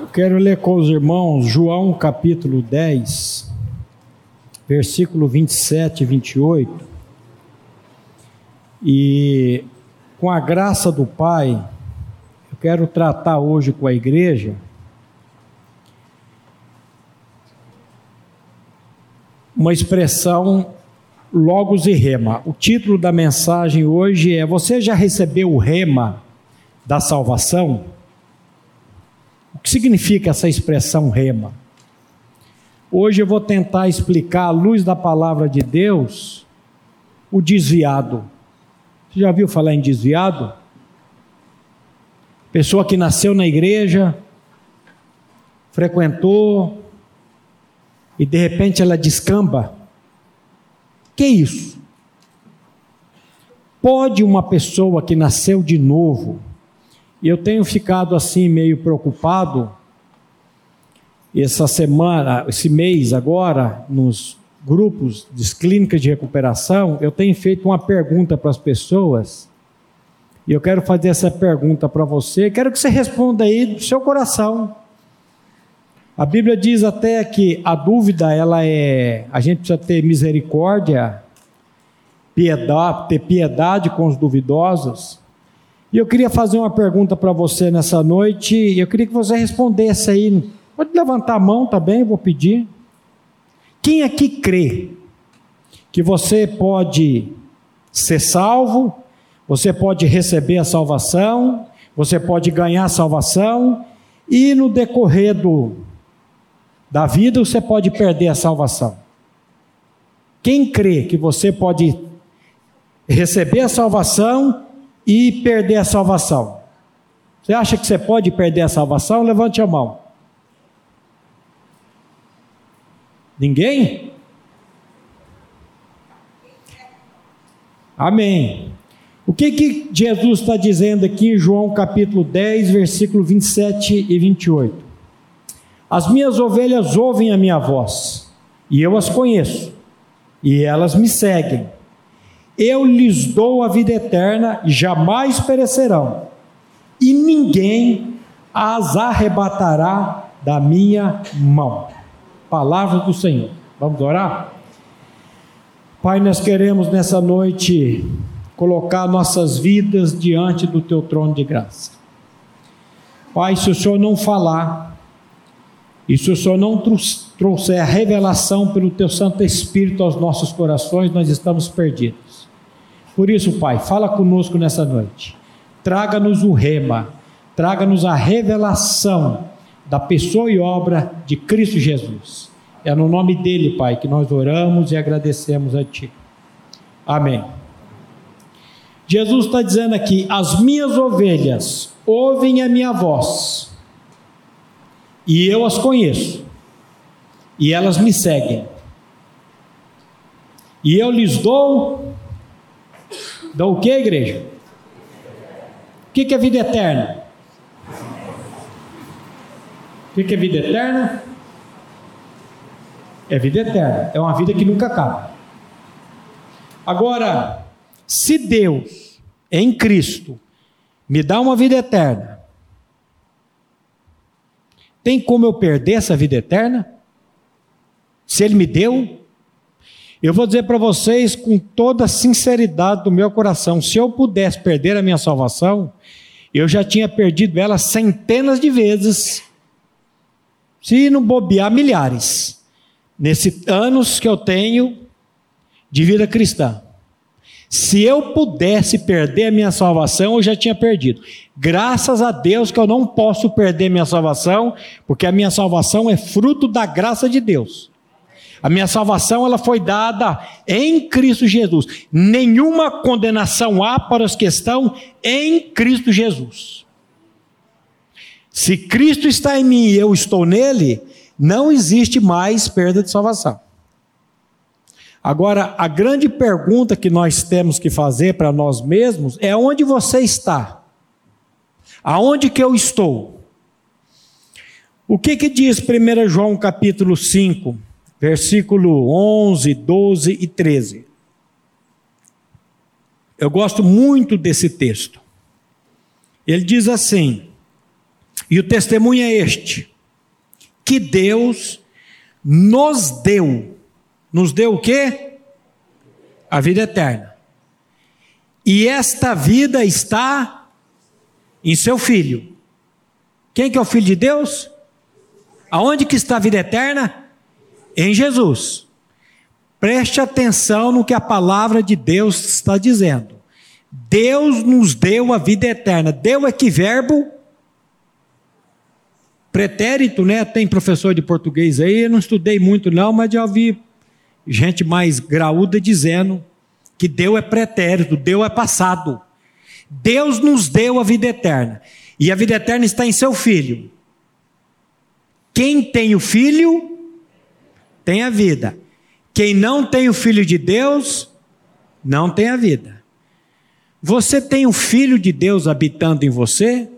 Eu quero ler com os irmãos João capítulo 10, versículo 27 e 28. E com a graça do Pai, eu quero tratar hoje com a igreja uma expressão logos e rema. O título da mensagem hoje é: Você já recebeu o rema da salvação? O que significa essa expressão rema? Hoje eu vou tentar explicar, à luz da palavra de Deus, o desviado. Você já viu falar em desviado? Pessoa que nasceu na igreja, frequentou, e de repente ela descamba. Que isso? Pode uma pessoa que nasceu de novo, e eu tenho ficado assim meio preocupado essa semana, esse mês agora, nos grupos de clínicas de recuperação, eu tenho feito uma pergunta para as pessoas. E eu quero fazer essa pergunta para você. Quero que você responda aí do seu coração. A Bíblia diz até que a dúvida, ela é. A gente precisa ter misericórdia, piedade, ter piedade com os duvidosos. E eu queria fazer uma pergunta para você nessa noite, eu queria que você respondesse aí. Pode levantar a mão também, vou pedir. Quem aqui crê que você pode ser salvo, você pode receber a salvação, você pode ganhar a salvação, e no decorrer do, da vida você pode perder a salvação? Quem crê que você pode receber a salvação e perder a salvação. Você acha que você pode perder a salvação? Levante a mão. Ninguém? Amém. O que, que Jesus está dizendo aqui em João capítulo 10, versículo 27 e 28? As minhas ovelhas ouvem a minha voz, e eu as conheço, e elas me seguem eu lhes dou a vida eterna, jamais perecerão, e ninguém as arrebatará da minha mão. Palavra do Senhor. Vamos orar? Pai, nós queremos nessa noite colocar nossas vidas diante do teu trono de graça. Pai, se o Senhor não falar, e se o Senhor não trouxer a revelação pelo teu Santo Espírito aos nossos corações, nós estamos perdidos. Por isso, Pai, fala conosco nessa noite. Traga-nos o rema, traga-nos a revelação da pessoa e obra de Cristo Jesus. É no nome dele, Pai, que nós oramos e agradecemos a Ti. Amém. Jesus está dizendo aqui: as minhas ovelhas ouvem a minha voz, e eu as conheço, e elas me seguem, e eu lhes dou Dão o que, igreja? O que, é vida eterna? O que é vida eterna? É vida eterna. É uma vida que nunca acaba. Agora, se Deus, em Cristo, me dá uma vida eterna, tem como eu perder essa vida eterna? Se Ele me deu, eu vou dizer para vocês com toda a sinceridade do meu coração: se eu pudesse perder a minha salvação, eu já tinha perdido ela centenas de vezes, se não bobear milhares, nesses anos que eu tenho de vida cristã. Se eu pudesse perder a minha salvação, eu já tinha perdido. Graças a Deus que eu não posso perder minha salvação, porque a minha salvação é fruto da graça de Deus. A minha salvação ela foi dada em Cristo Jesus. Nenhuma condenação há para os que estão em Cristo Jesus. Se Cristo está em mim e eu estou nele, não existe mais perda de salvação. Agora, a grande pergunta que nós temos que fazer para nós mesmos é onde você está? Aonde que eu estou? O que que diz 1 João capítulo 5? Versículo 11, 12 e 13. Eu gosto muito desse texto. Ele diz assim: E o testemunho é este: que Deus nos deu. Nos deu o quê? A vida eterna. E esta vida está em seu filho. Quem que é o filho de Deus? Aonde que está a vida eterna? Em Jesus. Preste atenção no que a palavra de Deus está dizendo. Deus nos deu a vida eterna. Deu é que verbo pretérito, né? Tem professor de português aí, eu não estudei muito não, mas já ouvi gente mais graúda dizendo que deu é pretérito, deu é passado. Deus nos deu a vida eterna. E a vida eterna está em seu filho. Quem tem o filho tem a vida. Quem não tem o filho de Deus não tem a vida. Você tem o filho de Deus habitando em você?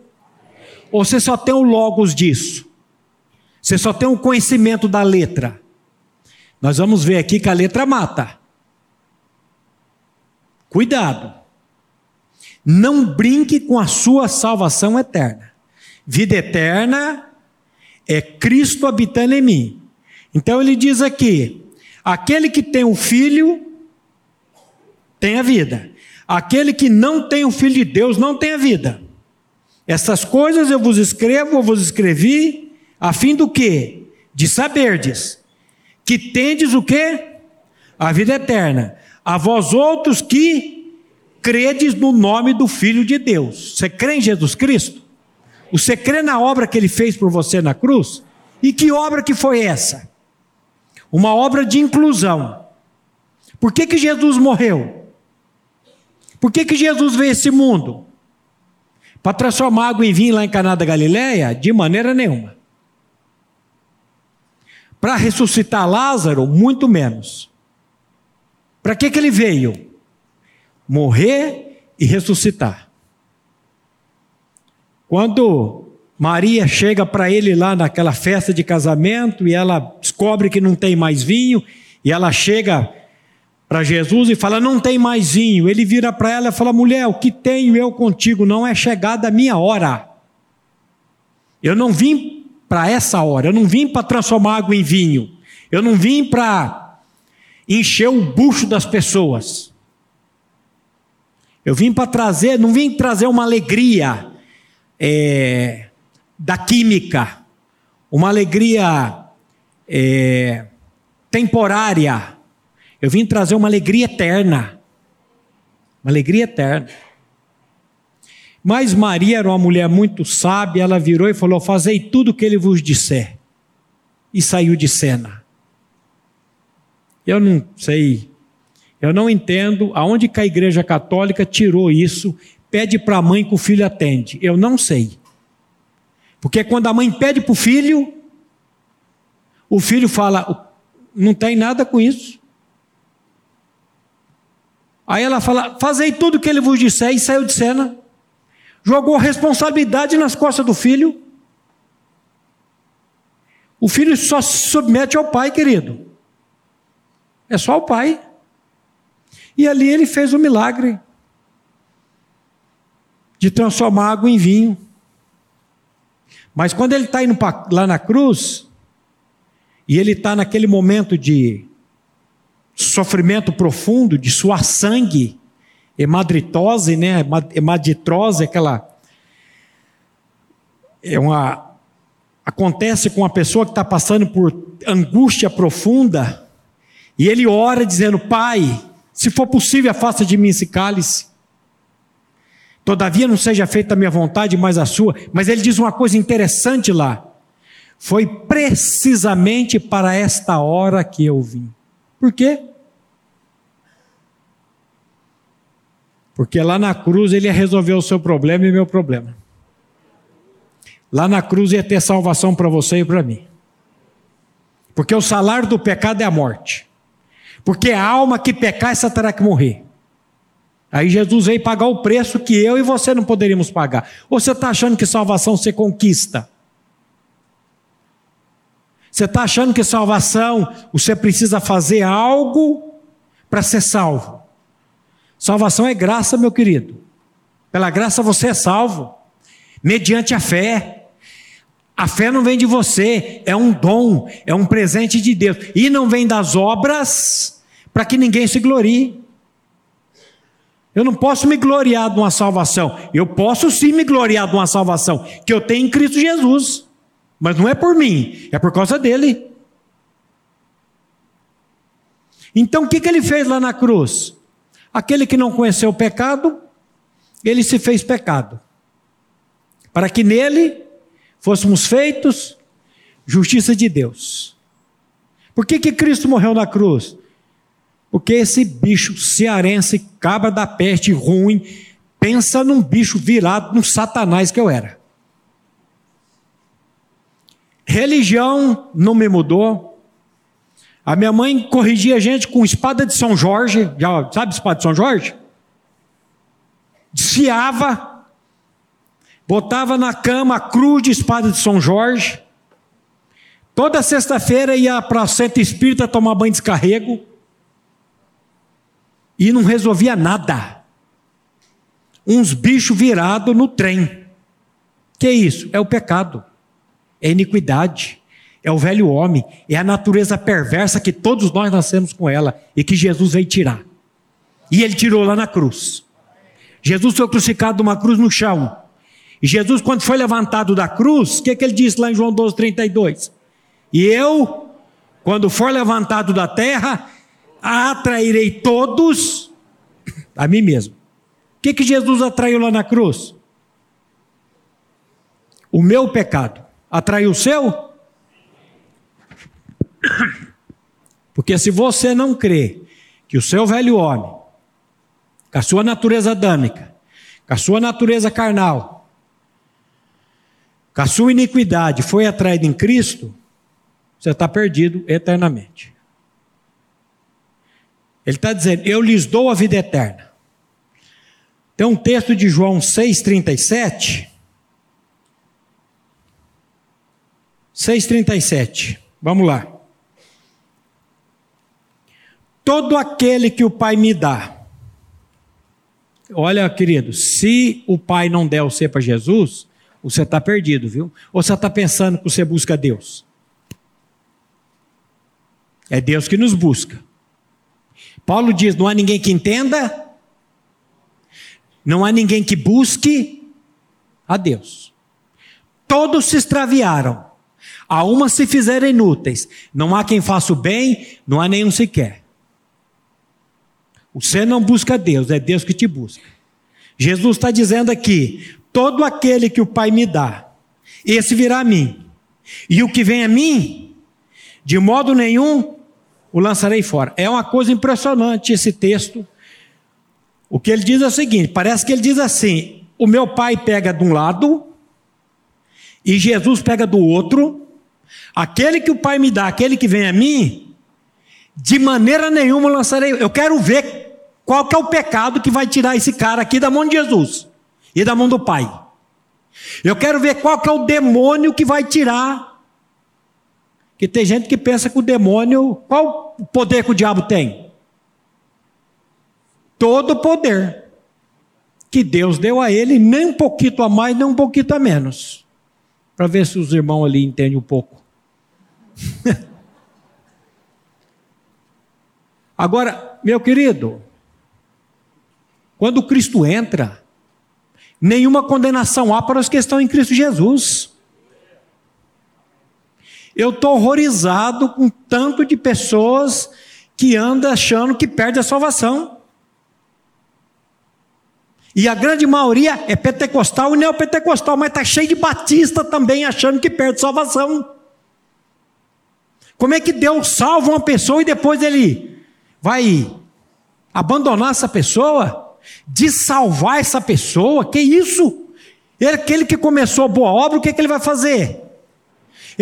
Ou você só tem o logos disso? Você só tem o conhecimento da letra? Nós vamos ver aqui que a letra mata. Cuidado. Não brinque com a sua salvação eterna. Vida eterna é Cristo habitando em mim. Então ele diz aqui: aquele que tem o filho tem a vida. Aquele que não tem o filho de Deus não tem a vida. Essas coisas eu vos escrevo, eu vos escrevi, a fim do quê? De saberdes que tendes o quê? A vida eterna. A vós outros que credes no nome do Filho de Deus. Você crê em Jesus Cristo? Você crê na obra que ele fez por você na cruz? E que obra que foi essa? Uma obra de inclusão. Por que, que Jesus morreu? Por que, que Jesus veio a esse mundo? Para transformar água em vinho lá em Caná da Galileia? De maneira nenhuma. Para ressuscitar Lázaro? Muito menos. Para que, que ele veio? Morrer e ressuscitar. Quando Maria chega para ele lá naquela festa de casamento e ela descobre que não tem mais vinho, e ela chega para Jesus e fala: Não tem mais vinho. Ele vira para ela e fala: Mulher, o que tenho eu contigo não é chegada a minha hora. Eu não vim para essa hora, eu não vim para transformar água em vinho, eu não vim para encher o bucho das pessoas. Eu vim para trazer, não vim trazer uma alegria é, da química, uma alegria é, temporária eu vim trazer uma alegria eterna. Uma alegria eterna. Mas Maria era uma mulher muito sábia, ela virou e falou: Fazei tudo o que ele vos disser. E saiu de cena. Eu não sei, eu não entendo aonde que a igreja católica tirou isso, pede para a mãe que o filho atende. Eu não sei. Porque quando a mãe pede para o filho, o filho fala: não tem nada com isso. Aí ela fala: Fazei tudo o que ele vos disser, e saiu de cena. Jogou responsabilidade nas costas do filho. O filho só se submete ao pai, querido. É só o pai. E ali ele fez o milagre de transformar água em vinho. Mas quando ele está indo pra, lá na cruz, e ele está naquele momento de sofrimento profundo, de suar sangue, hemadritose, né? Hemaditrose, aquela. É uma. Acontece com uma pessoa que está passando por angústia profunda, e ele ora dizendo: Pai, se for possível, afasta de mim esse cálice. Todavia não seja feita a minha vontade, mas a sua. Mas ele diz uma coisa interessante lá. Foi precisamente para esta hora que eu vim. Por quê? Porque lá na cruz ele ia resolver o seu problema e meu problema. Lá na cruz ia ter salvação para você e para mim. Porque o salário do pecado é a morte. Porque a alma que pecar, essa terá que morrer. Aí Jesus veio pagar o preço que eu e você não poderíamos pagar. Ou você está achando que salvação você conquista? Você está achando que salvação você precisa fazer algo para ser salvo? Salvação é graça, meu querido. Pela graça você é salvo, mediante a fé. A fé não vem de você, é um dom, é um presente de Deus. E não vem das obras para que ninguém se glorie. Eu não posso me gloriar de uma salvação. Eu posso sim me gloriar de uma salvação que eu tenho em Cristo Jesus. Mas não é por mim, é por causa dele. Então o que, que ele fez lá na cruz? Aquele que não conheceu o pecado, ele se fez pecado. Para que nele fôssemos feitos justiça de Deus. Por que, que Cristo morreu na cruz? Porque esse bicho cearense, cabra da peste ruim, pensa num bicho virado num satanás que eu era. Religião não me mudou. A minha mãe corrigia a gente com espada de São Jorge, já sabe espada de São Jorge? Desfiava, botava na cama a cruz de espada de São Jorge. Toda sexta-feira ia para o centro espírita tomar banho de descarrego. E não resolvia nada. Uns bichos virados no trem. Que é isso? É o pecado é iniquidade, é o velho homem, é a natureza perversa que todos nós nascemos com ela e que Jesus veio tirar. E ele tirou lá na cruz. Jesus foi crucificado numa cruz no chão. E Jesus, quando foi levantado da cruz, o que, que ele disse lá em João 12, 32? E eu, quando for levantado da terra, atrairei todos a mim mesmo. O que, que Jesus atraiu lá na cruz? O meu pecado atraiu o seu? Porque se você não crê que o seu velho homem, com a sua natureza adâmica, com a sua natureza carnal, com a sua iniquidade foi atraído em Cristo, você está perdido eternamente. Ele está dizendo: Eu lhes dou a vida eterna. Tem um texto de João 6,37 6,37. Vamos lá. Todo aquele que o Pai me dá. Olha, querido, se o Pai não der você para Jesus, você está perdido, viu? Ou você está pensando que você busca Deus? É Deus que nos busca. Paulo diz: não há ninguém que entenda, não há ninguém que busque a Deus. Todos se extraviaram a uma se fizerem inúteis. Não há quem faça o bem, não há nenhum sequer. Você não busca Deus, é Deus que te busca. Jesus está dizendo aqui: todo aquele que o Pai me dá, esse virá a mim. E o que vem a mim, de modo nenhum o lançarei fora. É uma coisa impressionante esse texto. O que ele diz é o seguinte: parece que ele diz assim: o meu pai pega de um lado, e Jesus pega do outro, Aquele que o Pai me dá, aquele que vem a mim, de maneira nenhuma lançarei. Eu quero ver qual que é o pecado que vai tirar esse cara aqui da mão de Jesus e da mão do Pai. Eu quero ver qual que é o demônio que vai tirar. Que tem gente que pensa que o demônio, qual o poder que o diabo tem? Todo o poder que Deus deu a ele, nem um pouquinho a mais, nem um pouquinho a menos. Para ver se os irmãos ali entendem um pouco. Agora, meu querido, quando Cristo entra, nenhuma condenação há para os que estão em Cristo Jesus. Eu estou horrorizado com tanto de pessoas que andam achando que perde a salvação. E a grande maioria é pentecostal e neopentecostal, mas está cheio de batista também achando que perde salvação. Como é que Deus salva uma pessoa e depois ele vai abandonar essa pessoa? De salvar essa pessoa? Que isso? Ele, aquele que começou a boa obra, o que, é que ele vai fazer?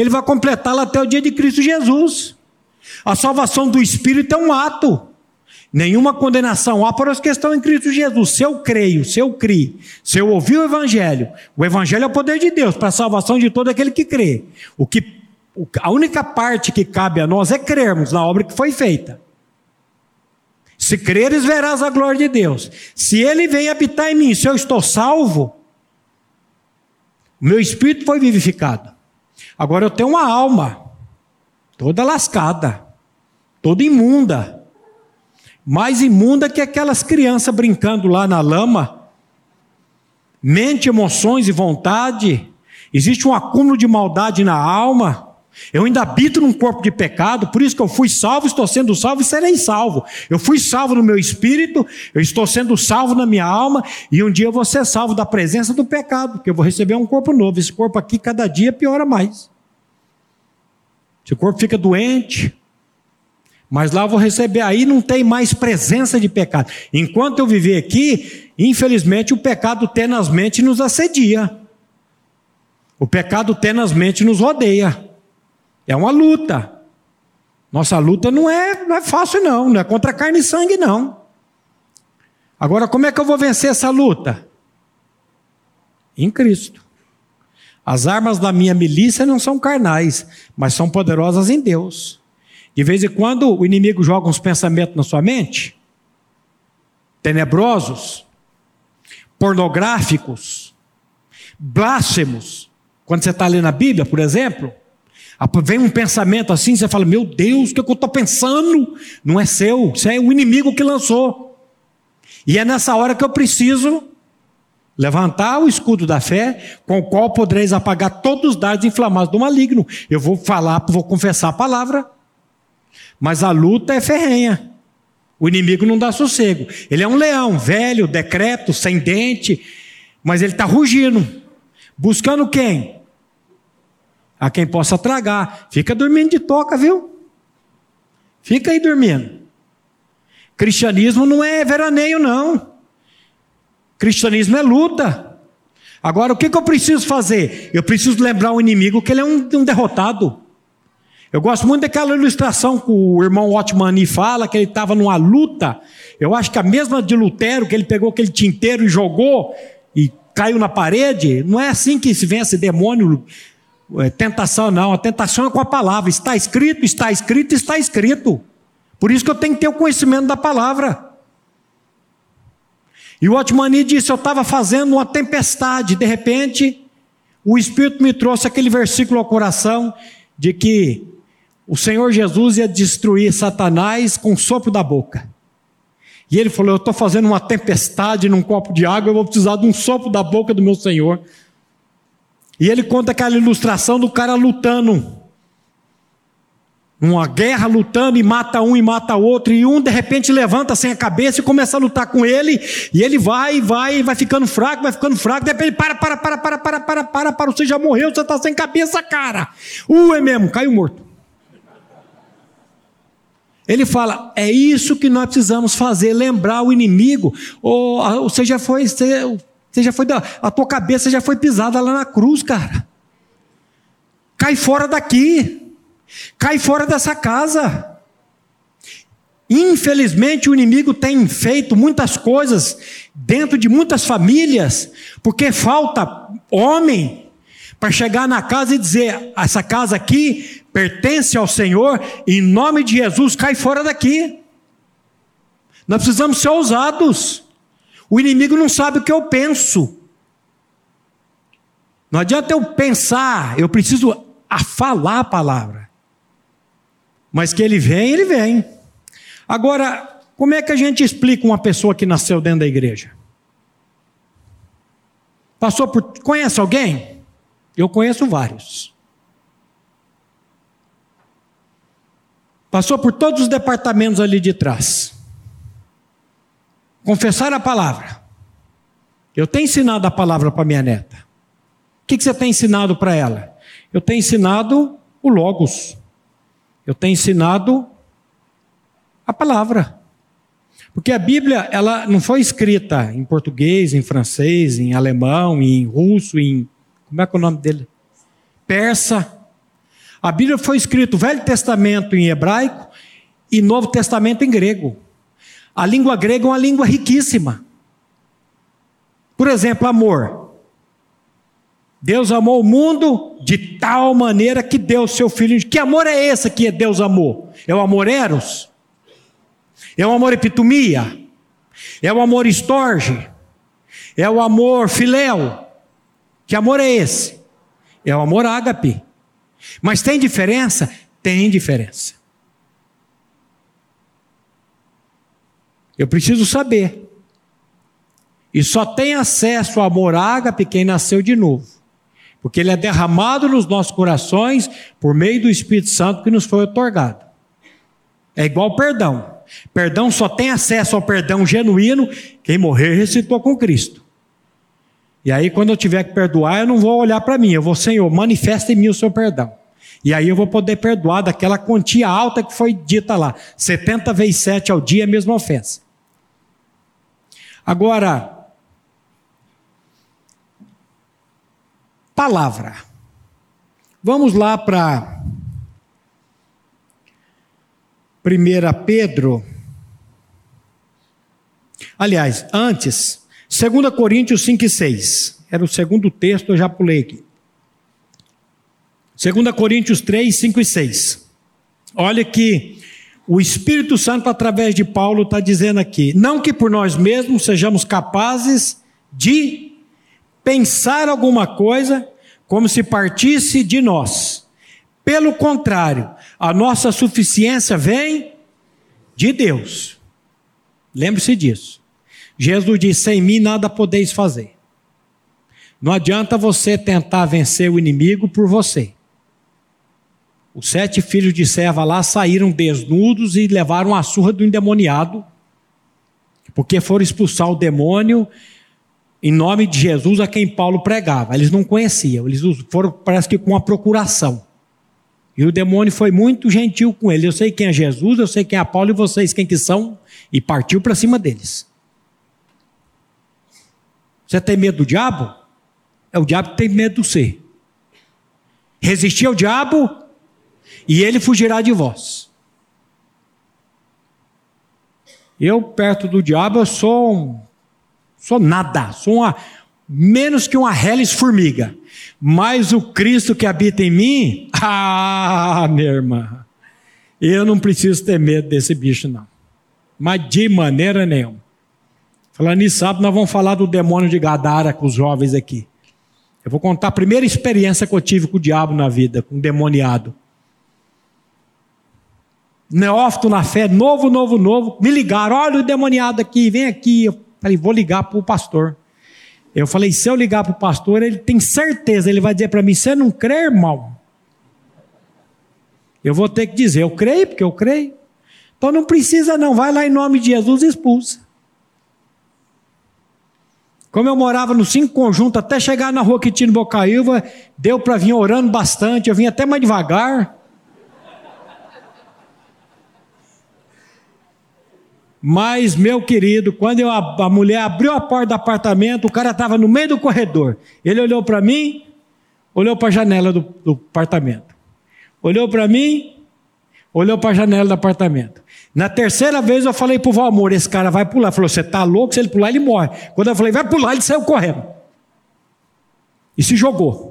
Ele vai completá-la até o dia de Cristo Jesus. A salvação do Espírito é um ato. Nenhuma condenação há para os que estão em Cristo Jesus. Se eu creio, se eu criei, se eu ouvir o Evangelho, o Evangelho é o poder de Deus para a salvação de todo aquele que crê. O que a única parte que cabe a nós é crermos na obra que foi feita. Se creres, verás a glória de Deus. Se Ele vem habitar em mim, se eu estou salvo, meu espírito foi vivificado. Agora eu tenho uma alma, toda lascada, toda imunda, mais imunda que aquelas crianças brincando lá na lama. Mente, emoções e vontade, existe um acúmulo de maldade na alma. Eu ainda habito num corpo de pecado, por isso que eu fui salvo, estou sendo salvo e serei salvo. Eu fui salvo no meu espírito, eu estou sendo salvo na minha alma, e um dia eu vou ser salvo da presença do pecado, porque eu vou receber um corpo novo. Esse corpo aqui, cada dia, piora mais. Esse corpo fica doente, mas lá eu vou receber, aí não tem mais presença de pecado. Enquanto eu viver aqui, infelizmente o pecado tenazmente nos assedia. O pecado tenazmente nos rodeia. É uma luta. Nossa luta não é, não é fácil, não. Não é contra carne e sangue, não. Agora, como é que eu vou vencer essa luta? Em Cristo. As armas da minha milícia não são carnais, mas são poderosas em Deus. De vez em quando o inimigo joga uns pensamentos na sua mente, tenebrosos, pornográficos, blasfemos. Quando você está lendo a Bíblia, por exemplo, Vem um pensamento assim, você fala: Meu Deus, o que, é que eu estou pensando? Não é seu, isso é o inimigo que lançou. E é nessa hora que eu preciso levantar o escudo da fé, com o qual podereis apagar todos os dardos inflamados do maligno. Eu vou falar, vou confessar a palavra, mas a luta é ferrenha. O inimigo não dá sossego. Ele é um leão, velho, decreto, sem dente, mas ele está rugindo. Buscando quem? A quem possa tragar. Fica dormindo de toca, viu? Fica aí dormindo. Cristianismo não é veraneio, não. Cristianismo é luta. Agora, o que, que eu preciso fazer? Eu preciso lembrar o inimigo que ele é um, um derrotado. Eu gosto muito daquela ilustração que o irmão Otmani fala, que ele estava numa luta. Eu acho que a mesma de Lutero, que ele pegou aquele tinteiro e jogou e caiu na parede. Não é assim que se vence demônio é, tentação não, a tentação é com a palavra. Está escrito, está escrito, está escrito. Por isso que eu tenho que ter o conhecimento da palavra. E o Otmani disse: Eu estava fazendo uma tempestade, de repente, o Espírito me trouxe aquele versículo ao coração de que o Senhor Jesus ia destruir Satanás com o sopro da boca. E ele falou: Eu estou fazendo uma tempestade num copo de água, eu vou precisar de um sopro da boca do meu Senhor. E ele conta aquela ilustração do cara lutando. Uma guerra lutando e mata um e mata outro, e um de repente levanta sem a cabeça e começa a lutar com ele, e ele vai, vai, vai ficando fraco, vai ficando fraco, de repente para, para, para, para, para, para, para, para, você já morreu, você está sem cabeça, cara. Uh, é mesmo, caiu morto. Ele fala: é isso que nós precisamos fazer, lembrar o inimigo. Ou, você já foi, você, já foi da, a tua cabeça já foi pisada lá na cruz, cara. Cai fora daqui. Cai fora dessa casa. Infelizmente, o inimigo tem feito muitas coisas dentro de muitas famílias, porque falta homem para chegar na casa e dizer: essa casa aqui pertence ao Senhor, em nome de Jesus, cai fora daqui. Nós precisamos ser ousados. O inimigo não sabe o que eu penso. Não adianta eu pensar, eu preciso a falar a palavra. Mas que ele vem, ele vem. Agora, como é que a gente explica uma pessoa que nasceu dentro da igreja? Passou por. Conhece alguém? Eu conheço vários. Passou por todos os departamentos ali de trás confessar a palavra. Eu tenho ensinado a palavra para minha neta. O que, que você tem ensinado para ela? Eu tenho ensinado o Logos. Eu tenho ensinado a palavra. Porque a Bíblia, ela não foi escrita em português, em francês, em alemão, em russo, em. Como é que é o nome dele? Persa. A Bíblia foi escrita o Velho Testamento em hebraico e Novo Testamento em grego. A língua grega é uma língua riquíssima. Por exemplo, amor. Deus amou o mundo de tal maneira que deu seu filho. Que amor é esse que Deus amou? É o amor eros? É o amor epitomia? É o amor estorge? É o amor filéu? Que amor é esse? É o amor ágape. Mas tem diferença? Tem diferença. Eu preciso saber. E só tem acesso ao amor ágape quem nasceu de novo. Porque ele é derramado nos nossos corações por meio do Espírito Santo que nos foi otorgado. É igual perdão. Perdão só tem acesso ao perdão genuíno quem morrer recitou com Cristo. E aí, quando eu tiver que perdoar, eu não vou olhar para mim, eu vou, Senhor, manifesta em mim o seu perdão. E aí eu vou poder perdoar daquela quantia alta que foi dita lá: 70 vezes 7 ao dia, a mesma ofensa. Agora, palavra. Vamos lá para 1 Pedro. Aliás, antes, 2 Coríntios 5 e 6. Era o segundo texto, eu já pulei aqui. 2 Coríntios 3, 5 e 6. Olha que o Espírito Santo, através de Paulo, está dizendo aqui: não que por nós mesmos sejamos capazes de pensar alguma coisa como se partisse de nós. Pelo contrário, a nossa suficiência vem de Deus. Lembre-se disso. Jesus disse: Sem mim nada podeis fazer. Não adianta você tentar vencer o inimigo por você. Os sete filhos de serva lá saíram desnudos e levaram a surra do endemoniado, porque foram expulsar o demônio em nome de Jesus a quem Paulo pregava. Eles não conheciam, eles foram, parece que, com uma procuração. E o demônio foi muito gentil com ele. Eu sei quem é Jesus, eu sei quem é Paulo e vocês quem que são. E partiu para cima deles. Você tem medo do diabo? É o diabo que tem medo do você. Resistir ao diabo e ele fugirá de vós. Eu, perto do diabo, eu sou, um, sou nada, sou uma, menos que uma reles formiga. Mas o Cristo que habita em mim, ah, minha irmã, eu não preciso ter medo desse bicho, não. Mas de maneira nenhuma. Falando nisso, sábado, nós vamos falar do demônio de Gadara com os jovens aqui. Eu vou contar a primeira experiência que eu tive com o diabo na vida, com o demoniado. Neófito na fé, novo, novo, novo. Me ligaram, olha o demoniado aqui, vem aqui. Eu falei, vou ligar para o pastor. Eu falei, se eu ligar para o pastor, ele tem certeza, ele vai dizer para mim, você não crê, irmão? Eu vou ter que dizer, eu creio, porque eu creio. Então não precisa não, vai lá em nome de Jesus e expulsa. Como eu morava no cinco conjunto, até chegar na rua Quitino Bocaíva, deu para vir orando bastante, eu vim até mais devagar. Mas, meu querido, quando eu, a, a mulher abriu a porta do apartamento, o cara estava no meio do corredor. Ele olhou para mim, olhou para a janela do, do apartamento. Olhou para mim, olhou para a janela do apartamento. Na terceira vez eu falei para o Valmor: esse cara vai pular. Ele falou: você está louco? Se ele pular, ele morre. Quando eu falei: vai pular, ele saiu correndo. E se jogou.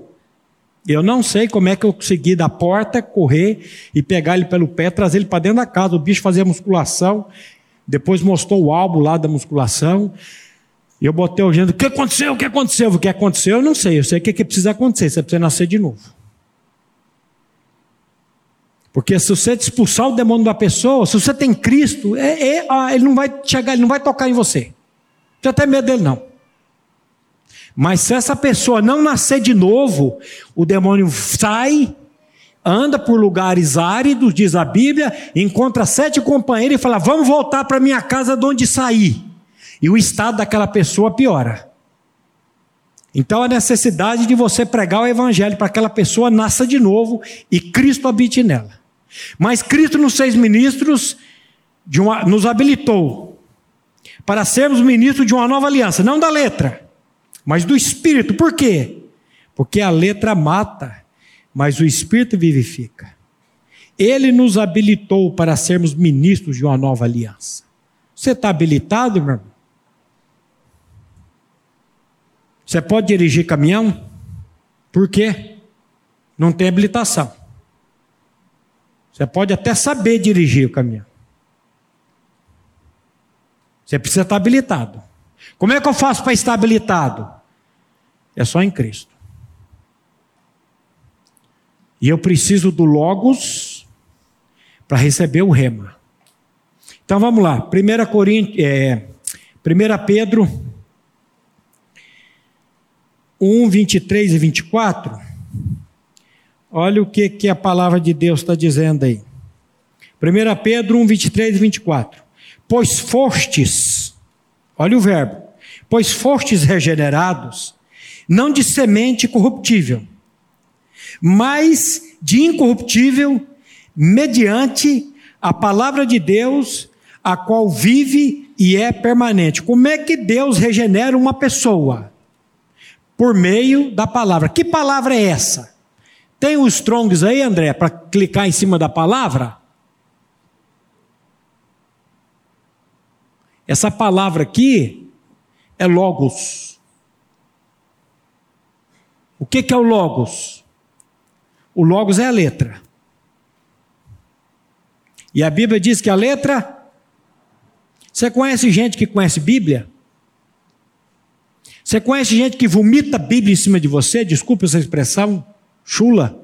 Eu não sei como é que eu consegui da porta correr e pegar ele pelo pé, trazer ele para dentro da casa. O bicho fazia musculação. Depois mostrou o álbum lá da musculação. E eu botei o gênero, o que aconteceu? O que aconteceu? O que aconteceu? Eu não sei. Eu sei o que, que precisa acontecer. Você precisa nascer de novo. Porque se você expulsar o demônio da pessoa, se você tem Cristo, é, é, ah, ele não vai chegar, ele não vai tocar em você. Tem até medo dele, não. Mas se essa pessoa não nascer de novo, o demônio sai anda por lugares áridos, diz a Bíblia, encontra sete companheiros e fala: Vamos voltar para minha casa de onde saí. E o estado daquela pessoa piora. Então a necessidade de você pregar o evangelho para aquela pessoa nasça de novo e Cristo habite nela. Mas Cristo nos seis ministros uma, nos habilitou para sermos ministros de uma nova aliança, não da letra, mas do Espírito. Por quê? Porque a letra mata mas o Espírito vivifica. Ele nos habilitou para sermos ministros de uma nova aliança. Você está habilitado, meu irmão? Você pode dirigir caminhão? Por quê? Não tem habilitação. Você pode até saber dirigir o caminhão. Você precisa estar habilitado. Como é que eu faço para estar habilitado? É só em Cristo. E eu preciso do Logos para receber o rema. Então vamos lá, 1, Coríntios, é, 1 Pedro 1, 23 e 24. Olha o que, que a palavra de Deus está dizendo aí. 1 Pedro 1, 23 e 24. Pois fostes, olha o verbo, pois fostes regenerados, não de semente corruptível, mas de incorruptível, mediante a palavra de Deus, a qual vive e é permanente. Como é que Deus regenera uma pessoa? Por meio da palavra. Que palavra é essa? Tem os Strongs aí, André, para clicar em cima da palavra? Essa palavra aqui é Logos. O que, que é o Logos? O Logos é a letra. E a Bíblia diz que a letra. Você conhece gente que conhece Bíblia? Você conhece gente que vomita a Bíblia em cima de você? Desculpe essa expressão, chula.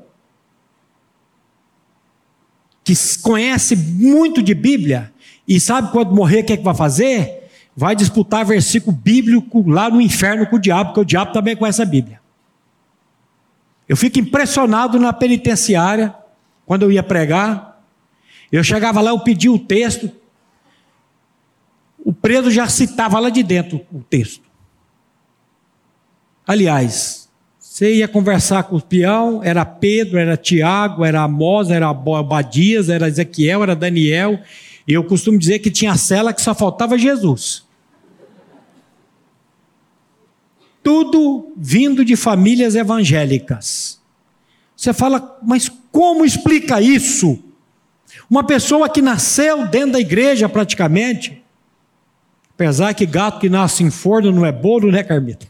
Que conhece muito de Bíblia e sabe quando morrer o que, é que vai fazer? Vai disputar versículo bíblico lá no inferno com o diabo, porque o diabo também conhece a Bíblia. Eu fico impressionado na penitenciária, quando eu ia pregar. Eu chegava lá, eu pedia o texto. O preso já citava lá de dentro o texto. Aliás, você ia conversar com o peão, era Pedro, era Tiago, era Amós, era Abadias, era Ezequiel, era Daniel. E eu costumo dizer que tinha cela que só faltava Jesus. Tudo vindo de famílias evangélicas. Você fala, mas como explica isso? Uma pessoa que nasceu dentro da igreja praticamente, apesar que gato que nasce em forno não é bolo, né, Carmita?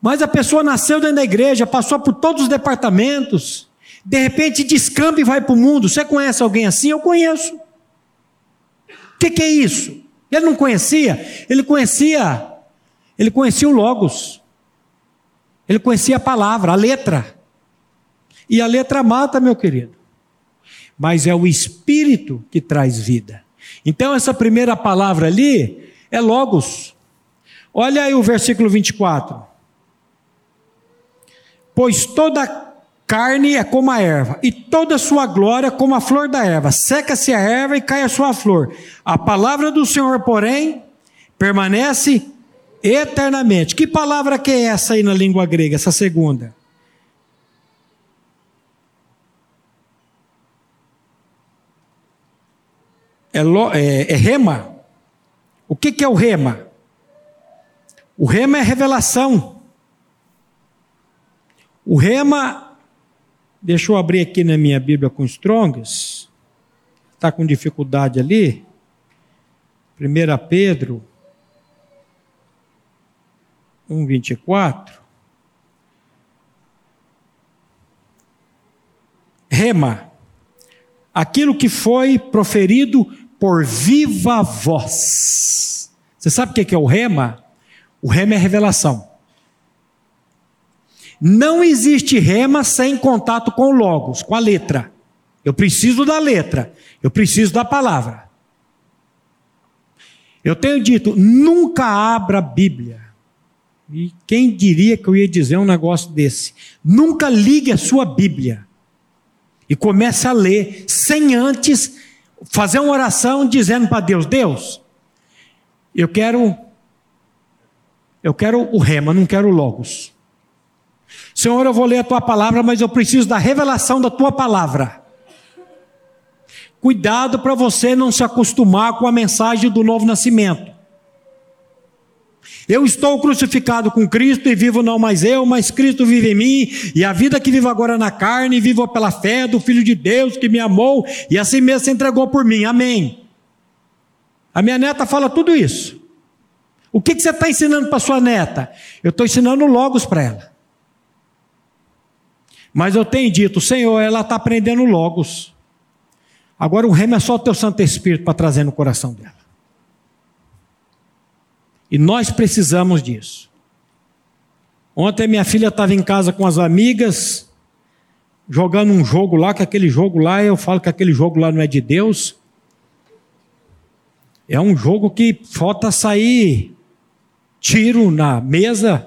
Mas a pessoa nasceu dentro da igreja, passou por todos os departamentos, de repente descamba e vai para o mundo. Você conhece alguém assim? Eu conheço. O que, que é isso? Ele não conhecia? Ele conhecia ele conhecia o Logos. Ele conhecia a palavra, a letra. E a letra mata, meu querido. Mas é o Espírito que traz vida. Então, essa primeira palavra ali é Logos. Olha aí o versículo 24. Pois toda carne é como a erva, e toda sua glória como a flor da erva. Seca-se a erva e cai a sua flor. A palavra do Senhor, porém, permanece eternamente. Que palavra que é essa aí na língua grega, essa segunda? É, lo, é, é rema. O que, que é o rema? O rema é revelação. O rema, deixa eu abrir aqui na minha Bíblia com Strongs, está com dificuldade ali. 1 Pedro 1, 24. Rema, aquilo que foi proferido por viva voz. Você sabe o que é o rema? O rema é revelação. Não existe rema sem contato com o logos, com a letra. Eu preciso da letra, eu preciso da palavra. Eu tenho dito, nunca abra a Bíblia e quem diria que eu ia dizer um negócio desse? Nunca ligue a sua Bíblia e comece a ler sem antes fazer uma oração dizendo para Deus: Deus, eu quero eu quero o rema, não quero o logos. Senhor, eu vou ler a tua palavra, mas eu preciso da revelação da tua palavra. Cuidado para você não se acostumar com a mensagem do novo nascimento. Eu estou crucificado com Cristo e vivo não mais eu, mas Cristo vive em mim, e a vida que vivo agora na carne, vivo pela fé do Filho de Deus que me amou e assim mesmo se entregou por mim. Amém. A minha neta fala tudo isso. O que, que você está ensinando para sua neta? Eu estou ensinando logos para ela. Mas eu tenho dito, Senhor, ela está aprendendo logos. Agora o remo é só o teu Santo Espírito para trazer no coração dela. E nós precisamos disso. Ontem minha filha estava em casa com as amigas, jogando um jogo lá, que aquele jogo lá, eu falo que aquele jogo lá não é de Deus. É um jogo que falta sair tiro na mesa.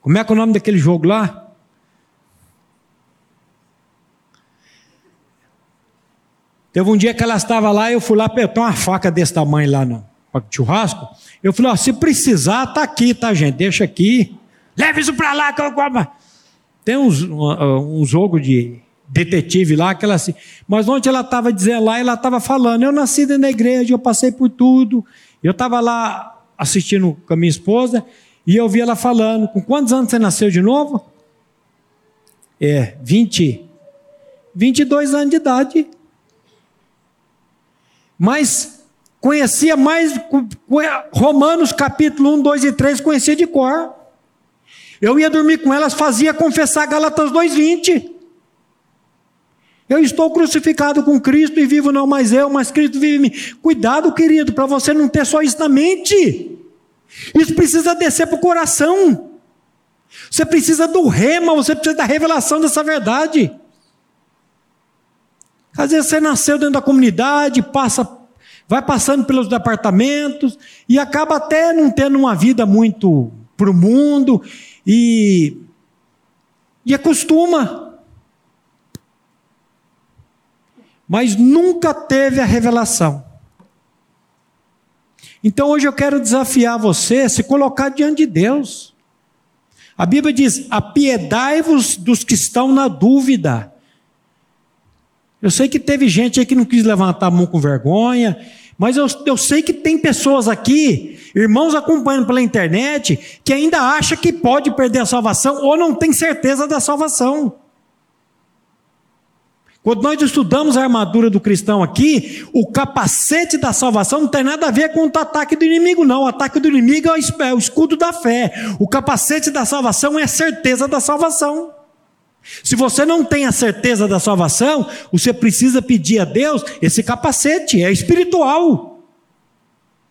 Como é que é o nome daquele jogo lá? Teve um dia que ela estava lá, eu fui lá, apertar uma faca desse tamanho lá no churrasco. Eu falei, ó, se precisar, tá aqui, tá, gente? Deixa aqui. Leve isso para lá que eu Tem uns, um, um jogo de detetive lá, que ela assim. Mas onde ela estava dizendo lá, ela estava falando, eu nasci da igreja, eu passei por tudo. Eu estava lá assistindo com a minha esposa, e eu vi ela falando, com quantos anos você nasceu de novo? É, 20, 22 anos de idade mas conhecia mais Romanos capítulo 1, 2 e 3, conhecia de cor. Eu ia dormir com elas, fazia confessar Galatas 2:20. Eu estou crucificado com Cristo e vivo não mais eu, mas Cristo vive em mim. Cuidado, querido, para você não ter só isso na mente. Isso precisa descer para o coração. Você precisa do rema, você precisa da revelação dessa verdade. Às vezes você nasceu dentro da comunidade, passa, vai passando pelos departamentos e acaba até não tendo uma vida muito para o mundo e, e acostuma. Mas nunca teve a revelação. Então hoje eu quero desafiar você a se colocar diante de Deus. A Bíblia diz: apiedai-vos dos que estão na dúvida eu sei que teve gente aí que não quis levantar a mão com vergonha, mas eu, eu sei que tem pessoas aqui, irmãos acompanhando pela internet, que ainda acha que pode perder a salvação ou não tem certeza da salvação. Quando nós estudamos a armadura do cristão aqui, o capacete da salvação não tem nada a ver com o ataque do inimigo, não. O ataque do inimigo é o escudo da fé. O capacete da salvação é a certeza da salvação. Se você não tem a certeza da salvação, você precisa pedir a Deus esse capacete, é espiritual.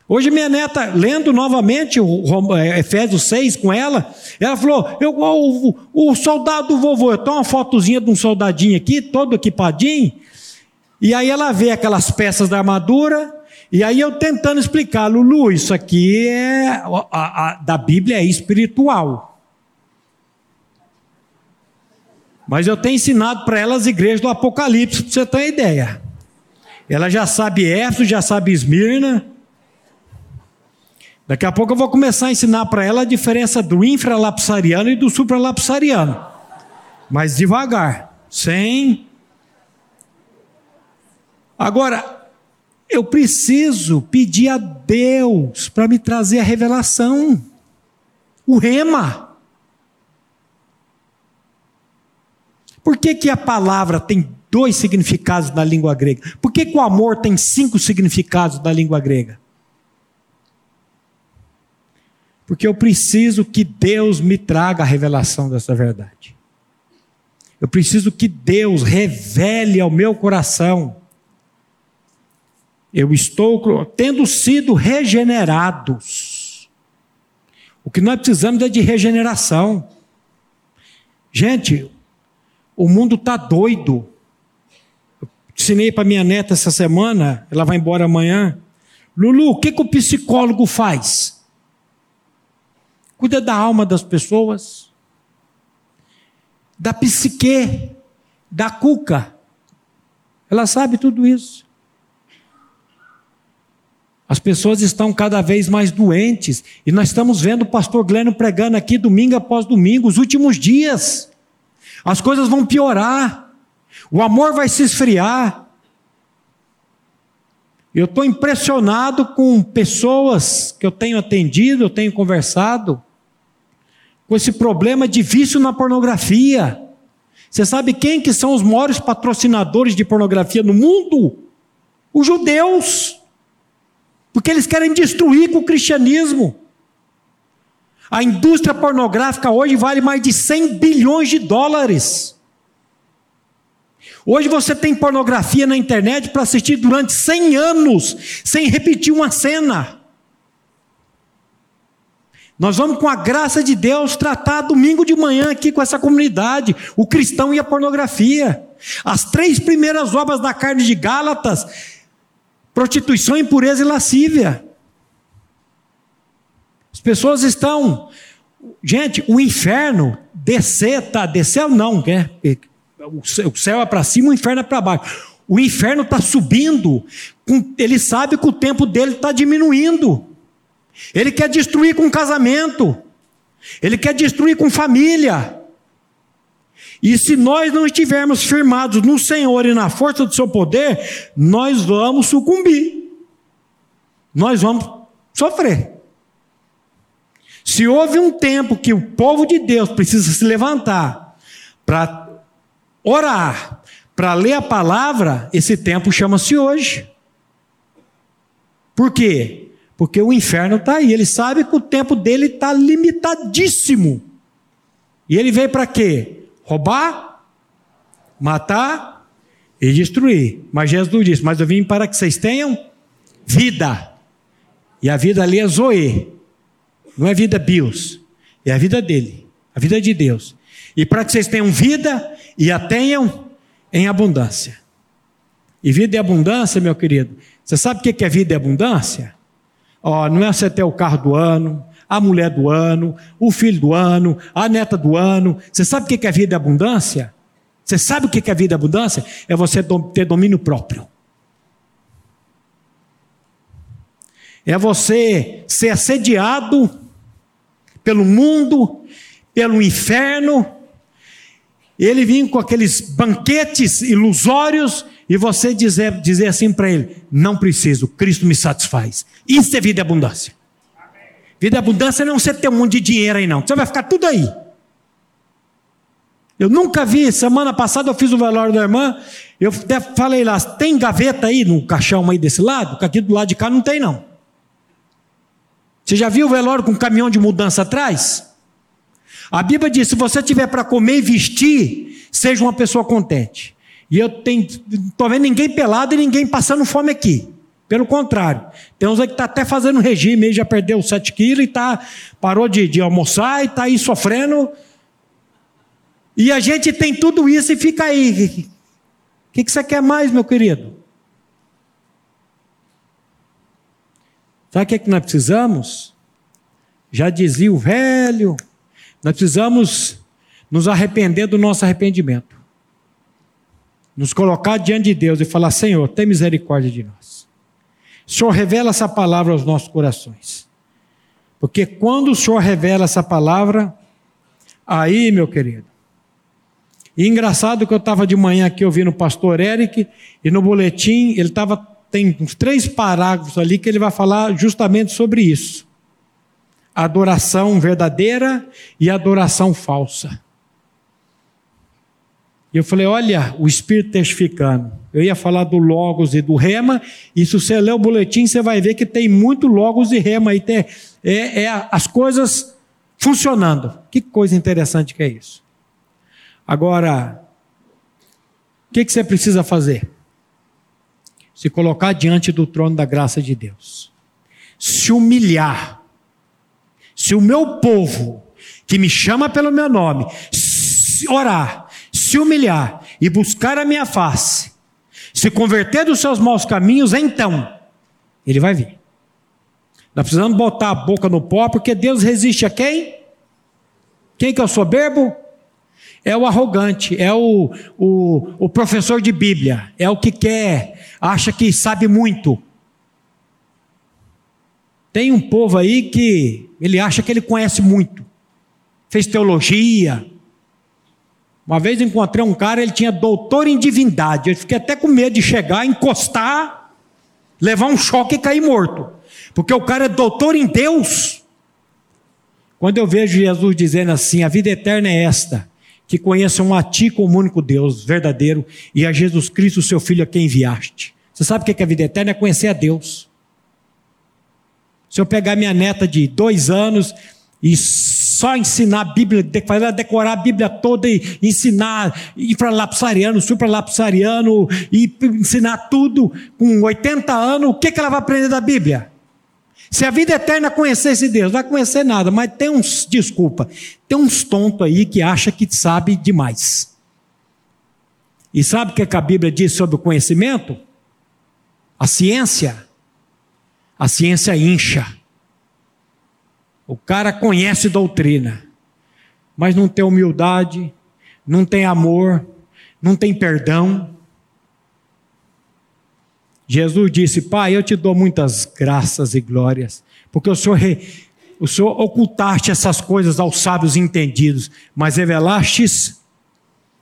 Hoje minha neta, lendo novamente é, Efésios 6 com ela, ela falou, eu, o, o soldado vovô, eu tenho uma fotozinha de um soldadinho aqui, todo equipadinho, e aí ela vê aquelas peças da armadura, e aí eu tentando explicar, Lulu, isso aqui é, a, a, da Bíblia é espiritual. Mas eu tenho ensinado para ela as igrejas do Apocalipse, para você ter uma ideia. Ela já sabe Éfeso, já sabe Esmirna. Daqui a pouco eu vou começar a ensinar para ela a diferença do infralapsariano e do supralapsariano. Mas devagar, sem. Agora, eu preciso pedir a Deus para me trazer a revelação, o rema. Por que, que a palavra tem dois significados na língua grega? Por que, que o amor tem cinco significados na língua grega? Porque eu preciso que Deus me traga a revelação dessa verdade. Eu preciso que Deus revele ao meu coração. Eu estou tendo sido regenerados. O que nós precisamos é de regeneração. Gente, o mundo está doido. Eu ensinei para minha neta essa semana, ela vai embora amanhã. Lulu, o que, que o psicólogo faz? Cuida da alma das pessoas, da psique, da cuca. Ela sabe tudo isso. As pessoas estão cada vez mais doentes. E nós estamos vendo o pastor Gleno pregando aqui domingo após domingo, os últimos dias. As coisas vão piorar. O amor vai se esfriar. Eu estou impressionado com pessoas que eu tenho atendido, eu tenho conversado, com esse problema de vício na pornografia. Você sabe quem que são os maiores patrocinadores de pornografia no mundo? Os judeus. Porque eles querem destruir com o cristianismo. A indústria pornográfica hoje vale mais de 100 bilhões de dólares. Hoje você tem pornografia na internet para assistir durante 100 anos, sem repetir uma cena. Nós vamos, com a graça de Deus, tratar domingo de manhã aqui com essa comunidade, o cristão e a pornografia. As três primeiras obras da carne de Gálatas: prostituição, impureza e lascívia. As pessoas estão. Gente, o inferno, descer, tá? Descer não, né? O céu é para cima, o inferno é para baixo. O inferno está subindo, ele sabe que o tempo dele está diminuindo. Ele quer destruir com casamento. Ele quer destruir com família. E se nós não estivermos firmados no Senhor e na força do seu poder, nós vamos sucumbir. Nós vamos sofrer. Se houve um tempo que o povo de Deus precisa se levantar para orar, para ler a palavra, esse tempo chama-se hoje. Por quê? Porque o inferno está aí, ele sabe que o tempo dele está limitadíssimo. E ele veio para quê? Roubar, matar e destruir. Mas Jesus disse: Mas eu vim para que vocês tenham vida. E a vida ali é Zoe, não é vida bios, é a vida dele, a vida de Deus. E para que vocês tenham vida e a tenham em abundância. E vida e abundância, meu querido, você sabe o que é vida e abundância? Ó, não é você ter o carro do ano, a mulher do ano, o filho do ano, a neta do ano. Você sabe o que é vida e abundância? Você sabe o que é vida e abundância? É você ter domínio próprio. É você ser assediado pelo mundo, pelo inferno. Ele vinha com aqueles banquetes ilusórios e você dizer, dizer assim para ele: não preciso, Cristo me satisfaz. Isso é vida e abundância. Vida e abundância não é você ter um monte de dinheiro aí, não. Você vai ficar tudo aí. Eu nunca vi, semana passada eu fiz o velório da irmã, eu falei lá, tem gaveta aí no caixão aí desse lado? Porque aqui do lado de cá não tem, não. Você já viu o velório com um caminhão de mudança atrás? A Bíblia diz: se você tiver para comer e vestir, seja uma pessoa contente. E eu tenho, estou vendo ninguém pelado e ninguém passando fome aqui. Pelo contrário, tem uns aí que está até fazendo regime, já perdeu 7 quilos e tá, parou de, de almoçar e está aí sofrendo. E a gente tem tudo isso e fica aí. O que, que você quer mais, meu querido? Sabe o que, é que nós precisamos? Já dizia o velho, nós precisamos nos arrepender do nosso arrependimento nos colocar diante de Deus e falar: Senhor, tem misericórdia de nós. O Senhor revela essa palavra aos nossos corações. Porque quando o Senhor revela essa palavra, aí, meu querido. E engraçado que eu estava de manhã aqui ouvindo o pastor Eric, e no boletim ele estava. Tem uns três parágrafos ali que ele vai falar justamente sobre isso. Adoração verdadeira e adoração falsa. E eu falei: olha, o Espírito testificando. Eu ia falar do Logos e do Rema, e se você ler o boletim, você vai ver que tem muito Logos e Rema aí, tem, é, é as coisas funcionando. Que coisa interessante que é isso. Agora, o que, que você precisa fazer? Se colocar diante do trono da graça de Deus, se humilhar. Se o meu povo, que me chama pelo meu nome, orar, se humilhar e buscar a minha face, se converter dos seus maus caminhos, então ele vai vir. Nós precisamos botar a boca no pó, porque Deus resiste a quem? Quem que é o soberbo? É o arrogante, é o, o, o professor de Bíblia, é o que quer, acha que sabe muito. Tem um povo aí que ele acha que ele conhece muito, fez teologia, uma vez encontrei um cara, ele tinha doutor em divindade. Eu fiquei até com medo de chegar, encostar, levar um choque e cair morto. Porque o cara é doutor em Deus. Quando eu vejo Jesus dizendo assim: a vida eterna é esta, que conheçam a ti como único Deus verdadeiro e a Jesus Cristo, seu Filho, a quem enviaste. Você sabe o que é a vida eterna? É conhecer a Deus. Se eu pegar minha neta de dois anos e só ensinar a Bíblia, fazer ela decorar a Bíblia toda e ensinar, ir para lapsariano, para lapsariano e ensinar tudo com 80 anos, o que, que ela vai aprender da Bíblia? Se a vida eterna conhecesse Deus, vai conhecer nada, mas tem uns, desculpa, tem uns tontos aí que acha que sabe demais. E sabe o que a Bíblia diz sobre o conhecimento? A ciência. A ciência incha. O cara conhece doutrina, mas não tem humildade, não tem amor, não tem perdão. Jesus disse: Pai, eu te dou muitas graças e glórias, porque o Senhor, o Senhor ocultaste essas coisas aos sábios entendidos, mas revelastes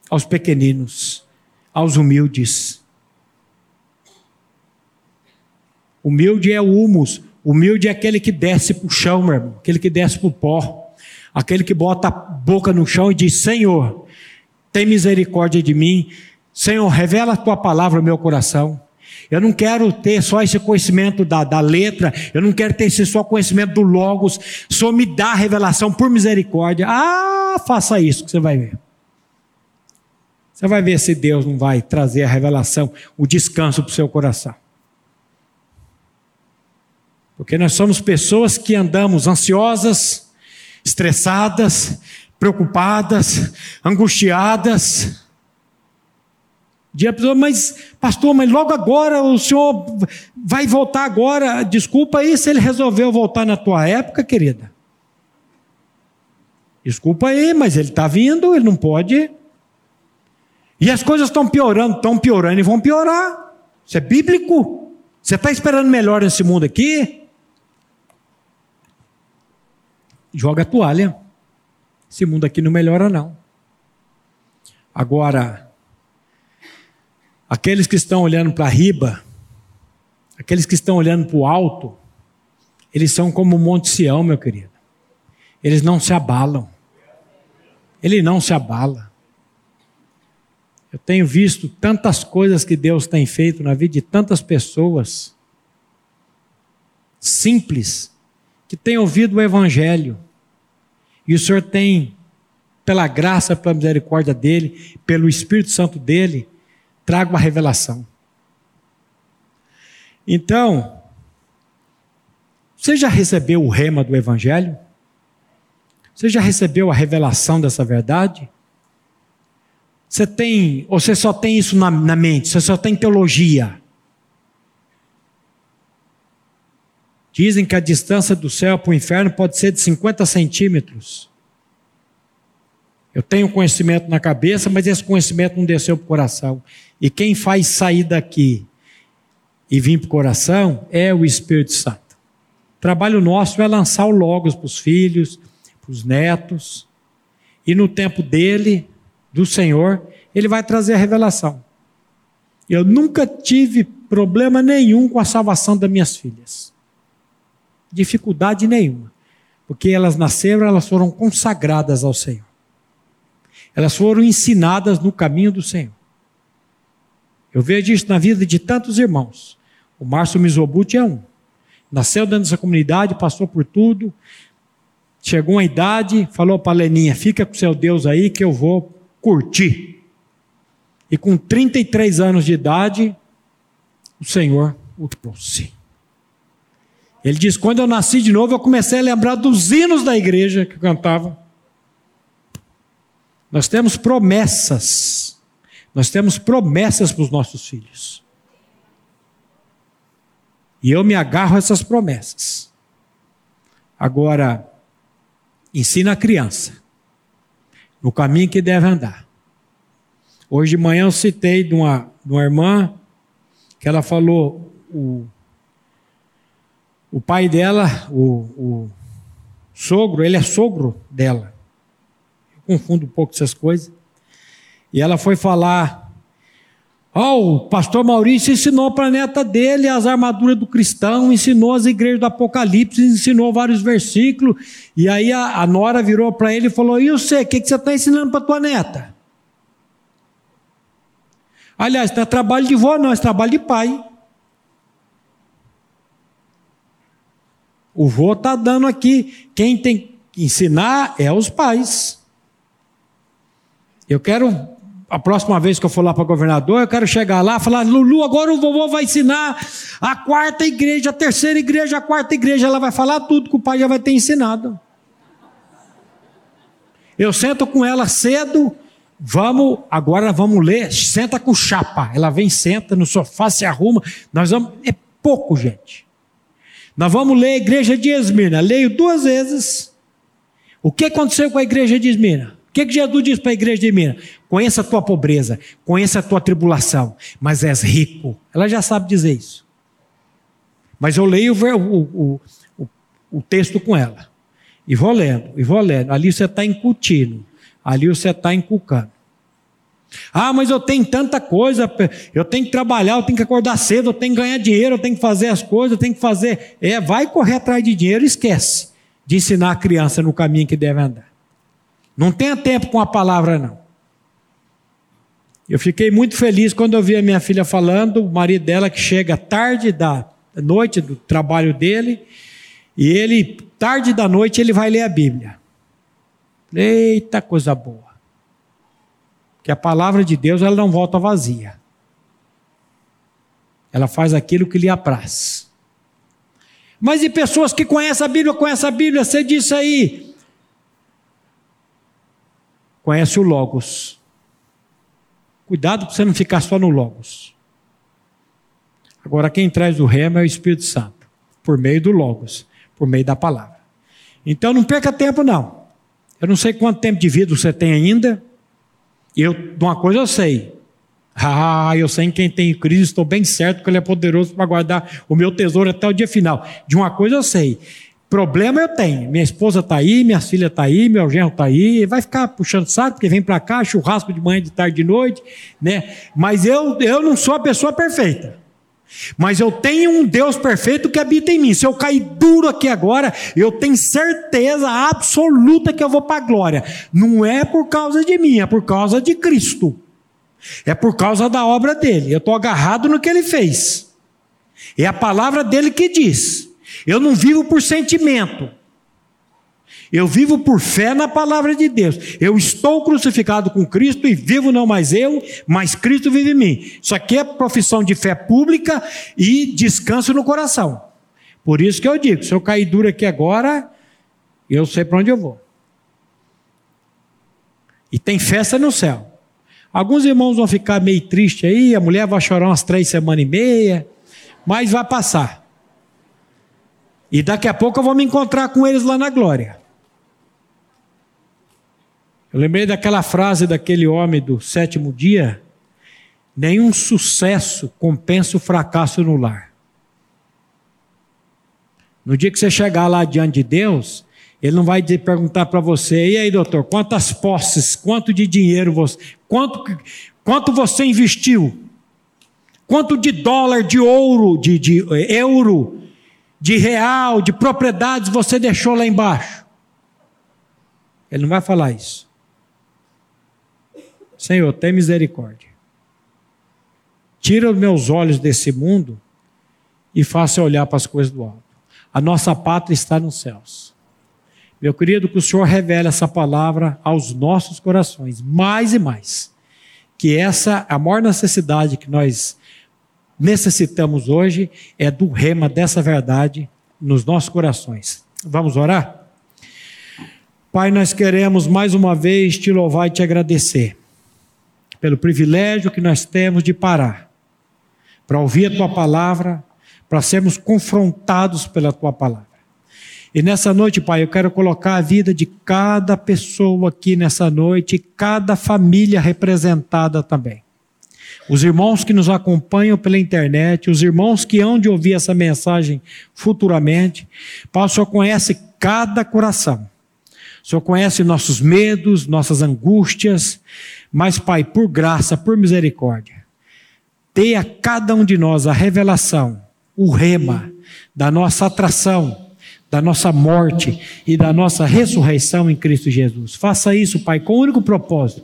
aos pequeninos, aos humildes. Humilde é o humus, humilde é aquele que desce para o chão, meu irmão, aquele que desce para o pó, aquele que bota a boca no chão e diz: Senhor, tem misericórdia de mim. Senhor, revela a tua palavra no meu coração. Eu não quero ter só esse conhecimento da, da letra, eu não quero ter esse só conhecimento do Logos. Só me dá a revelação por misericórdia. Ah, faça isso que você vai ver. Você vai ver se Deus não vai trazer a revelação, o descanso para o seu coração. Porque nós somos pessoas que andamos ansiosas, estressadas, preocupadas, angustiadas. Dia pessoa, mas pastor, mas logo agora o senhor vai voltar agora. Desculpa aí se ele resolveu voltar na tua época, querida. Desculpa aí, mas ele está vindo, ele não pode. E as coisas estão piorando, estão piorando e vão piorar. Isso é bíblico. Você está esperando melhor nesse mundo aqui? Joga a toalha. Esse mundo aqui não melhora, não. Agora, aqueles que estão olhando para riba, aqueles que estão olhando para o alto, eles são como o Monte Sião, meu querido. Eles não se abalam. Ele não se abala. Eu tenho visto tantas coisas que Deus tem feito na vida de tantas pessoas simples que têm ouvido o Evangelho e o Senhor tem, pela graça, pela misericórdia dele, pelo Espírito Santo dele, traga uma revelação. Então, você já recebeu o rema do Evangelho? Você já recebeu a revelação dessa verdade? Você tem, ou você só tem isso na, na mente, você só tem teologia? Dizem que a distância do céu para o inferno pode ser de 50 centímetros. Eu tenho conhecimento na cabeça, mas esse conhecimento não desceu para o coração. E quem faz sair daqui e vir para o coração é o Espírito Santo. O trabalho nosso é lançar o Logos para os filhos, para os netos. E no tempo dele, do Senhor, ele vai trazer a revelação. Eu nunca tive problema nenhum com a salvação das minhas filhas dificuldade nenhuma, porque elas nasceram, elas foram consagradas ao Senhor. Elas foram ensinadas no caminho do Senhor. Eu vejo isso na vida de tantos irmãos. O Márcio Mizobuti é um. Nasceu dentro dessa comunidade, passou por tudo, chegou uma idade, falou para a Leninha: fica com seu Deus aí que eu vou curtir. E com 33 anos de idade, o Senhor o trouxe. Ele diz: quando eu nasci de novo, eu comecei a lembrar dos hinos da igreja que eu cantava. Nós temos promessas. Nós temos promessas para os nossos filhos. E eu me agarro a essas promessas. Agora, ensina a criança no caminho que deve andar. Hoje de manhã eu citei de uma, de uma irmã que ela falou: o o pai dela, o, o sogro, ele é sogro dela. Eu confundo um pouco essas coisas. E ela foi falar. Oh, o pastor Maurício ensinou para a neta dele as armaduras do cristão, ensinou as igrejas do Apocalipse, ensinou vários versículos. E aí a, a Nora virou para ele e falou: E você, o que, que você está ensinando para tua neta? Aliás, não é trabalho de vó, não, é trabalho de pai. O vô está dando aqui. Quem tem que ensinar é os pais. Eu quero a próxima vez que eu for lá para governador, eu quero chegar lá e falar: Lulu, agora o vovô vai ensinar a quarta igreja, a terceira igreja, a quarta igreja. Ela vai falar tudo que o pai já vai ter ensinado. Eu sento com ela cedo, vamos, agora vamos ler, senta com chapa. Ela vem, senta no sofá, se arruma. Nós vamos, é pouco, gente. Nós vamos ler a igreja de Esmirna. Leio duas vezes. O que aconteceu com a igreja de Esmirna? O que, que Jesus diz para a igreja de Esmirna? Conheça a tua pobreza, conheça a tua tribulação, mas és rico. Ela já sabe dizer isso. Mas eu leio o, o, o, o texto com ela. E vou lendo, e vou lendo. Ali você está incutindo, ali você está inculcando. Ah, mas eu tenho tanta coisa, eu tenho que trabalhar, eu tenho que acordar cedo, eu tenho que ganhar dinheiro, eu tenho que fazer as coisas, eu tenho que fazer. É, vai correr atrás de dinheiro, esquece de ensinar a criança no caminho que deve andar. Não tenha tempo com a palavra, não. Eu fiquei muito feliz quando eu vi a minha filha falando, o marido dela que chega tarde da noite do trabalho dele, e ele, tarde da noite, ele vai ler a Bíblia. Eita coisa boa. Que a palavra de Deus ela não volta vazia. Ela faz aquilo que lhe apraz. Mas e pessoas que conhecem a Bíblia, conhecem a Bíblia, você disse aí. Conhece o Logos. Cuidado para você não ficar só no Logos. Agora, quem traz o rema é o Espírito Santo, por meio do Logos, por meio da palavra. Então não perca tempo, não. Eu não sei quanto tempo de vida você tem ainda. Eu, uma coisa eu sei. Ah, eu sei em quem tem Cristo, estou bem certo que Ele é poderoso para guardar o meu tesouro até o dia final. De uma coisa eu sei. Problema eu tenho. Minha esposa está aí, minha filha está aí, meu genro está aí. Vai ficar puxando saco, porque vem para cá, churrasco de manhã, de tarde, de noite. Né? Mas eu, eu não sou a pessoa perfeita. Mas eu tenho um Deus perfeito que habita em mim. Se eu cair duro aqui agora, eu tenho certeza absoluta que eu vou para a glória. Não é por causa de mim, é por causa de Cristo. É por causa da obra dele. Eu estou agarrado no que ele fez. É a palavra dele que diz. Eu não vivo por sentimento. Eu vivo por fé na palavra de Deus. Eu estou crucificado com Cristo e vivo não mais eu, mas Cristo vive em mim. Isso aqui é profissão de fé pública e descanso no coração. Por isso que eu digo: se eu cair duro aqui agora, eu sei para onde eu vou. E tem festa no céu. Alguns irmãos vão ficar meio tristes aí, a mulher vai chorar umas três semanas e meia, mas vai passar. E daqui a pouco eu vou me encontrar com eles lá na glória. Eu lembrei daquela frase daquele homem do sétimo dia: nenhum sucesso compensa o fracasso no lar. No dia que você chegar lá diante de Deus, ele não vai perguntar para você, e aí, doutor, quantas posses, quanto de dinheiro você, quanto, quanto você investiu? Quanto de dólar, de ouro, de, de eh, euro, de real, de propriedades você deixou lá embaixo? Ele não vai falar isso. Senhor, tem misericórdia. Tira os meus olhos desse mundo e faça olhar para as coisas do alto. A nossa pátria está nos céus. Meu querido, que o Senhor revele essa palavra aos nossos corações, mais e mais. Que essa, a maior necessidade que nós necessitamos hoje é do rema dessa verdade nos nossos corações. Vamos orar? Pai, nós queremos mais uma vez te louvar e te agradecer pelo privilégio que nós temos de parar para ouvir a tua palavra, para sermos confrontados pela tua palavra. E nessa noite, Pai, eu quero colocar a vida de cada pessoa aqui nessa noite, cada família representada também os irmãos que nos acompanham pela internet, os irmãos que hão de ouvir essa mensagem futuramente. Pai, o Senhor conhece cada coração. O Senhor conhece nossos medos, nossas angústias, mas, Pai, por graça, por misericórdia, dê a cada um de nós a revelação, o rema da nossa atração, da nossa morte e da nossa ressurreição em Cristo Jesus. Faça isso, Pai, com o único propósito,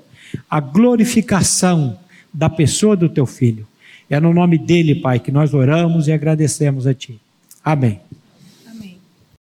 a glorificação da pessoa do teu filho. É no nome dele, Pai, que nós oramos e agradecemos a Ti. Amém.